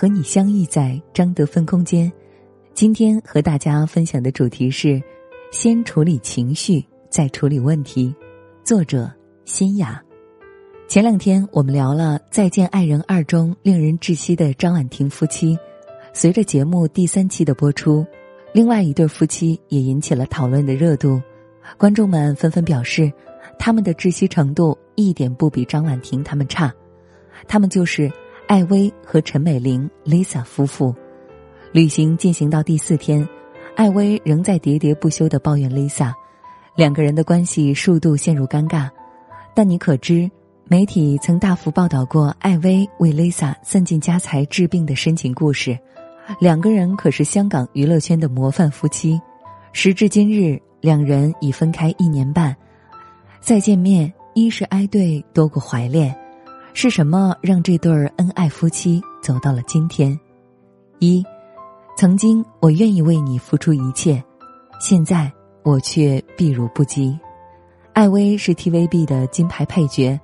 和你相遇在张德芬空间。今天和大家分享的主题是：先处理情绪，再处理问题。作者：新雅。前两天我们聊了《再见爱人二》中令人窒息的张婉婷夫妻，随着节目第三期的播出，另外一对夫妻也引起了讨论的热度，观众们纷纷表示。他们的窒息程度一点不比张婉婷他们差，他们就是艾薇和陈美玲 Lisa 夫妇。旅行进行到第四天，艾薇仍在喋喋不休的抱怨 Lisa，两个人的关系数度陷入尴尬。但你可知，媒体曾大幅报道过艾薇为 Lisa 散尽家财治病的深情故事，两个人可是香港娱乐圈的模范夫妻。时至今日，两人已分开一年半。再见面，一是哀对多过怀恋，是什么让这对恩爱夫妻走到了今天？一，曾经我愿意为你付出一切，现在我却避如不及。艾薇是 TVB 的金牌配角，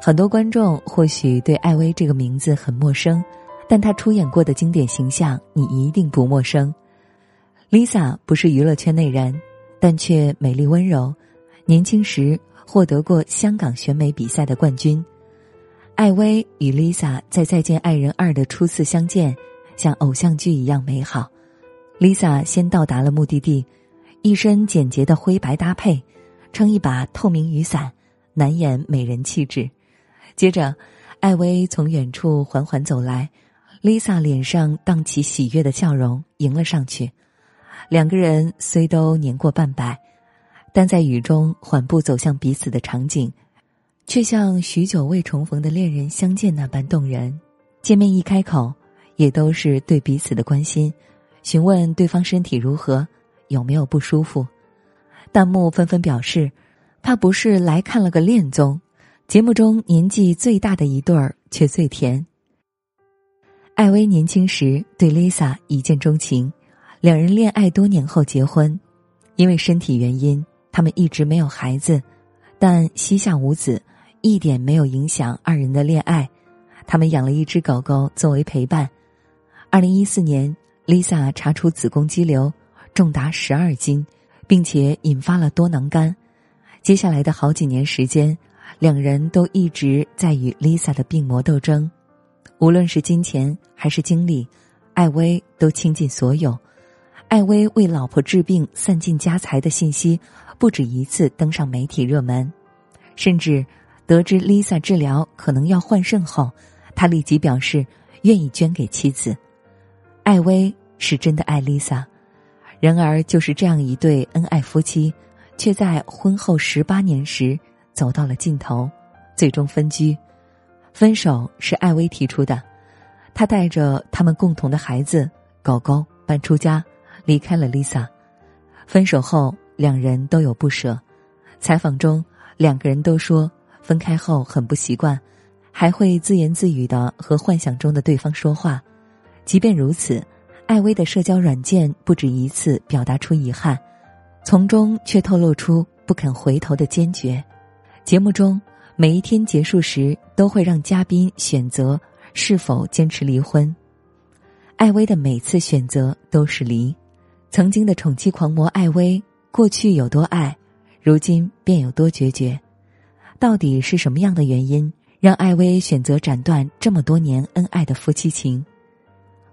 很多观众或许对艾薇这个名字很陌生，但她出演过的经典形象你一定不陌生。Lisa 不是娱乐圈内人，但却美丽温柔，年轻时。获得过香港选美比赛的冠军，艾薇与 Lisa 在《再见爱人二》的初次相见，像偶像剧一样美好。Lisa 先到达了目的地，一身简洁的灰白搭配，撑一把透明雨伞，难掩美人气质。接着，艾薇从远处缓缓走来，Lisa 脸上荡起喜悦的笑容，迎了上去。两个人虽都年过半百。但在雨中缓步走向彼此的场景，却像许久未重逢的恋人相见那般动人。见面一开口，也都是对彼此的关心，询问对方身体如何，有没有不舒服。弹幕纷纷表示，怕不是来看了个恋综。节目中年纪最大的一对儿却最甜。艾薇年轻时对 Lisa 一见钟情，两人恋爱多年后结婚，因为身体原因。他们一直没有孩子，但膝下无子，一点没有影响二人的恋爱。他们养了一只狗狗作为陪伴。二零一四年，Lisa 查出子宫肌瘤，重达十二斤，并且引发了多囊肝。接下来的好几年时间，两人都一直在与 Lisa 的病魔斗争。无论是金钱还是精力，艾薇都倾尽所有。艾薇为老婆治病散尽家财的信息。不止一次登上媒体热门，甚至得知 Lisa 治疗可能要换肾后，他立即表示愿意捐给妻子。艾薇是真的爱 Lisa，然而就是这样一对恩爱夫妻，却在婚后十八年时走到了尽头，最终分居。分手是艾薇提出的，他带着他们共同的孩子狗狗搬出家，离开了 Lisa。分手后。两人都有不舍，采访中两个人都说分开后很不习惯，还会自言自语的和幻想中的对方说话。即便如此，艾薇的社交软件不止一次表达出遗憾，从中却透露出不肯回头的坚决。节目中每一天结束时都会让嘉宾选择是否坚持离婚，艾薇的每次选择都是离。曾经的宠妻狂魔艾薇。过去有多爱，如今便有多决绝。到底是什么样的原因让艾薇选择斩断这么多年恩爱的夫妻情？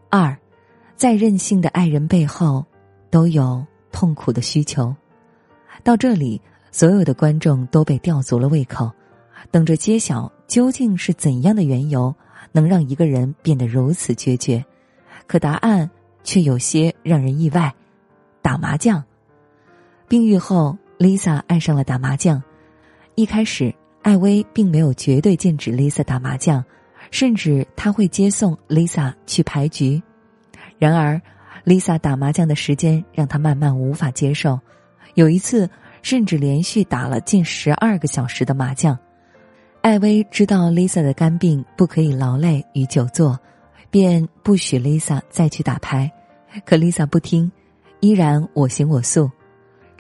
二，再任性的爱人背后，都有痛苦的需求。到这里，所有的观众都被吊足了胃口，等着揭晓究竟是怎样的缘由能让一个人变得如此决绝。可答案却有些让人意外：打麻将。病愈后，Lisa 爱上了打麻将。一开始，艾薇并没有绝对禁止 Lisa 打麻将，甚至他会接送 Lisa 去牌局。然而，Lisa 打麻将的时间让他慢慢无法接受，有一次甚至连续打了近十二个小时的麻将。艾薇知道 Lisa 的肝病不可以劳累与久坐，便不许 Lisa 再去打牌。可 Lisa 不听，依然我行我素。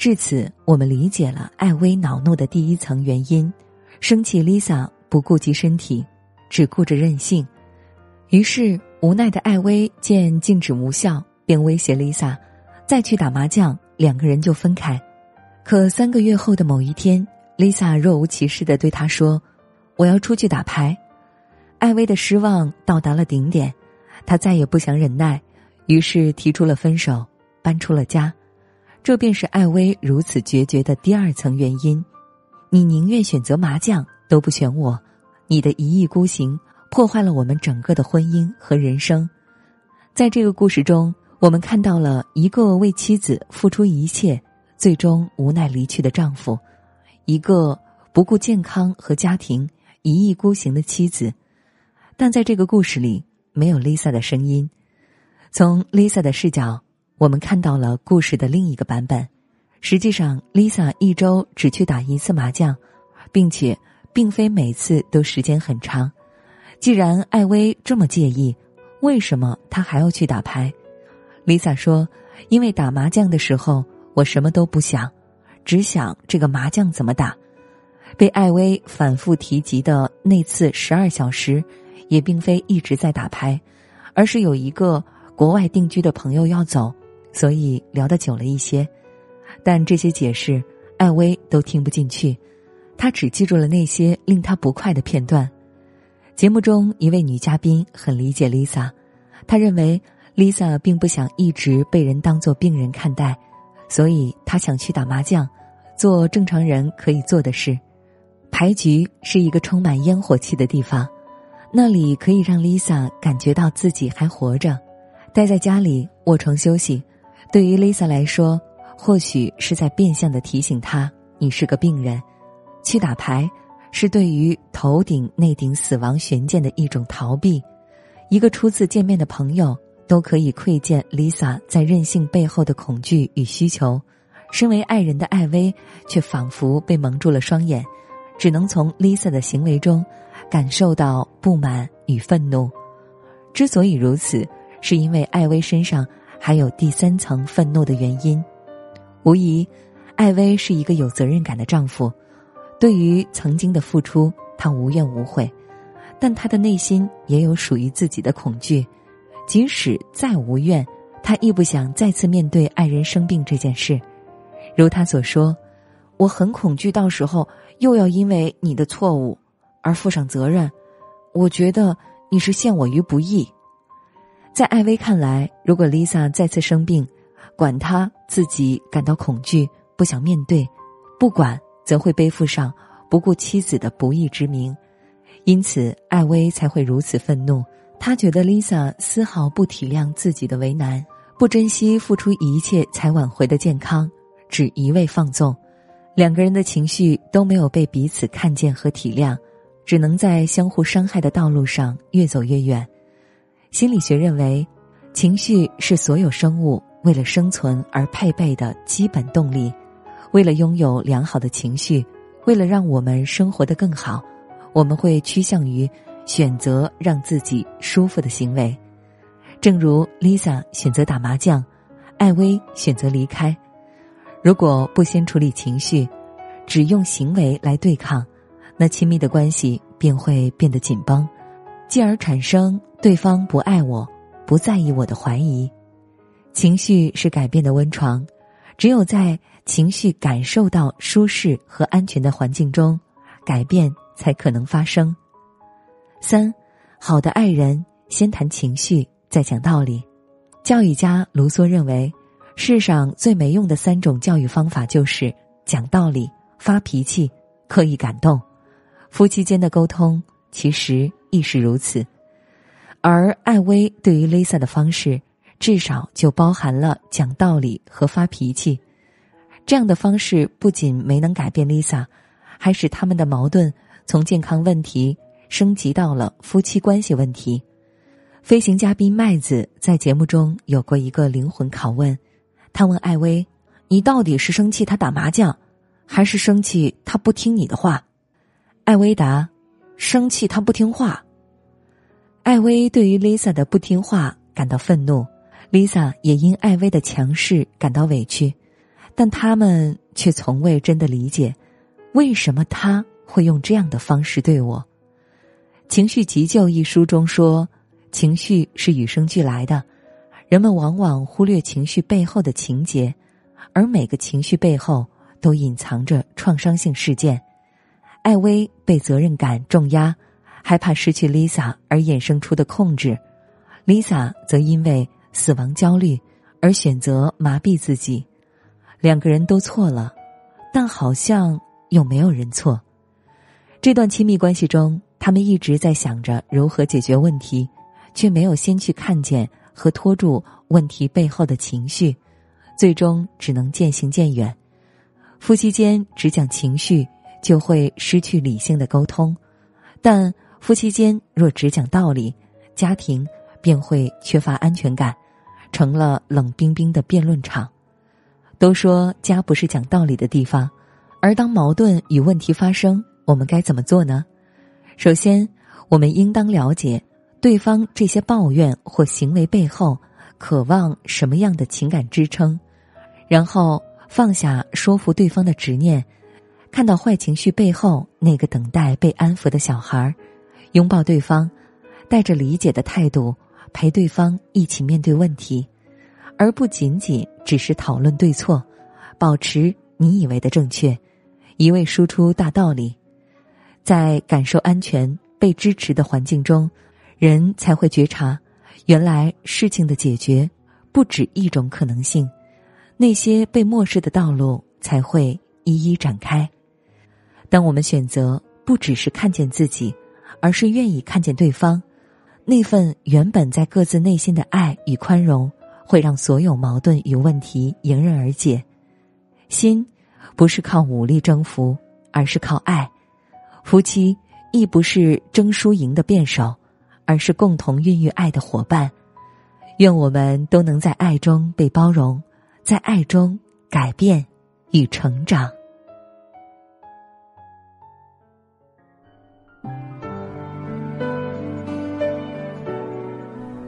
至此，我们理解了艾薇恼怒的第一层原因：生气 Lisa 不顾及身体，只顾着任性。于是，无奈的艾薇见禁止无效，便威胁 Lisa，再去打麻将，两个人就分开。可三个月后的某一天，Lisa 若无其事的对他说。我要出去打牌，艾薇的失望到达了顶点，她再也不想忍耐，于是提出了分手，搬出了家。这便是艾薇如此决绝的第二层原因。你宁愿选择麻将，都不选我。你的一意孤行破坏了我们整个的婚姻和人生。在这个故事中，我们看到了一个为妻子付出一切，最终无奈离去的丈夫，一个不顾健康和家庭。一意孤行的妻子，但在这个故事里没有 Lisa 的声音。从 Lisa 的视角，我们看到了故事的另一个版本。实际上，Lisa 一周只去打一次麻将，并且并非每次都时间很长。既然艾薇这么介意，为什么她还要去打牌？Lisa 说：“因为打麻将的时候，我什么都不想，只想这个麻将怎么打。”被艾薇反复提及的那次十二小时，也并非一直在打牌，而是有一个国外定居的朋友要走，所以聊得久了一些。但这些解释，艾薇都听不进去，她只记住了那些令她不快的片段。节目中一位女嘉宾很理解 Lisa，她认为 Lisa 并不想一直被人当作病人看待，所以她想去打麻将，做正常人可以做的事。牌局是一个充满烟火气的地方，那里可以让 Lisa 感觉到自己还活着。待在家里卧床休息，对于 Lisa 来说，或许是在变相的提醒她你是个病人。去打牌是对于头顶那顶死亡悬剑的一种逃避。一个初次见面的朋友都可以窥见 Lisa 在任性背后的恐惧与需求，身为爱人的艾薇却仿佛被蒙住了双眼。只能从 Lisa 的行为中感受到不满与愤怒。之所以如此，是因为艾薇身上还有第三层愤怒的原因。无疑，艾薇是一个有责任感的丈夫，对于曾经的付出，他无怨无悔。但他的内心也有属于自己的恐惧，即使再无怨，他亦不想再次面对爱人生病这件事。如他所说。我很恐惧，到时候又要因为你的错误而负上责任。我觉得你是陷我于不义。在艾薇看来，如果 Lisa 再次生病，管他自己感到恐惧，不想面对，不管则会背负上不顾妻子的不义之名。因此，艾薇才会如此愤怒。她觉得 Lisa 丝毫不体谅自己的为难，不珍惜付出一切才挽回的健康，只一味放纵。两个人的情绪都没有被彼此看见和体谅，只能在相互伤害的道路上越走越远。心理学认为，情绪是所有生物为了生存而配备的基本动力。为了拥有良好的情绪，为了让我们生活得更好，我们会趋向于选择让自己舒服的行为。正如 Lisa 选择打麻将，艾薇选择离开。如果不先处理情绪，只用行为来对抗，那亲密的关系便会变得紧绷，继而产生对方不爱我、不在意我的怀疑。情绪是改变的温床，只有在情绪感受到舒适和安全的环境中，改变才可能发生。三，好的爱人先谈情绪，再讲道理。教育家卢梭认为。世上最没用的三种教育方法，就是讲道理、发脾气、刻意感动。夫妻间的沟通其实亦是如此。而艾薇对于 Lisa 的方式，至少就包含了讲道理和发脾气。这样的方式不仅没能改变 Lisa，还使他们的矛盾从健康问题升级到了夫妻关系问题。飞行嘉宾麦子在节目中有过一个灵魂拷问，他问艾薇：“你到底是生气他打麻将，还是生气他不听你的话？”艾薇答：“生气他不听话。”艾薇对于 Lisa 的不听话感到愤怒，Lisa 也因艾薇的强势感到委屈，但他们却从未真的理解，为什么他会用这样的方式对我。《情绪急救》一书中说。情绪是与生俱来的，人们往往忽略情绪背后的情节，而每个情绪背后都隐藏着创伤性事件。艾薇被责任感重压，害怕失去 Lisa 而衍生出的控制；Lisa 则因为死亡焦虑而选择麻痹自己。两个人都错了，但好像又没有人错。这段亲密关系中，他们一直在想着如何解决问题。却没有先去看见和拖住问题背后的情绪，最终只能渐行渐远。夫妻间只讲情绪，就会失去理性的沟通；但夫妻间若只讲道理，家庭便会缺乏安全感，成了冷冰冰的辩论场。都说家不是讲道理的地方，而当矛盾与问题发生，我们该怎么做呢？首先，我们应当了解。对方这些抱怨或行为背后，渴望什么样的情感支撑？然后放下说服对方的执念，看到坏情绪背后那个等待被安抚的小孩儿，拥抱对方，带着理解的态度陪对方一起面对问题，而不仅仅只是讨论对错，保持你以为的正确，一味输出大道理，在感受安全、被支持的环境中。人才会觉察，原来事情的解决不止一种可能性，那些被漠视的道路才会一一展开。当我们选择不只是看见自己，而是愿意看见对方，那份原本在各自内心的爱与宽容，会让所有矛盾与问题迎刃而解。心不是靠武力征服，而是靠爱；夫妻亦不是争输赢的辩手。而是共同孕育爱的伙伴，愿我们都能在爱中被包容，在爱中改变与成长。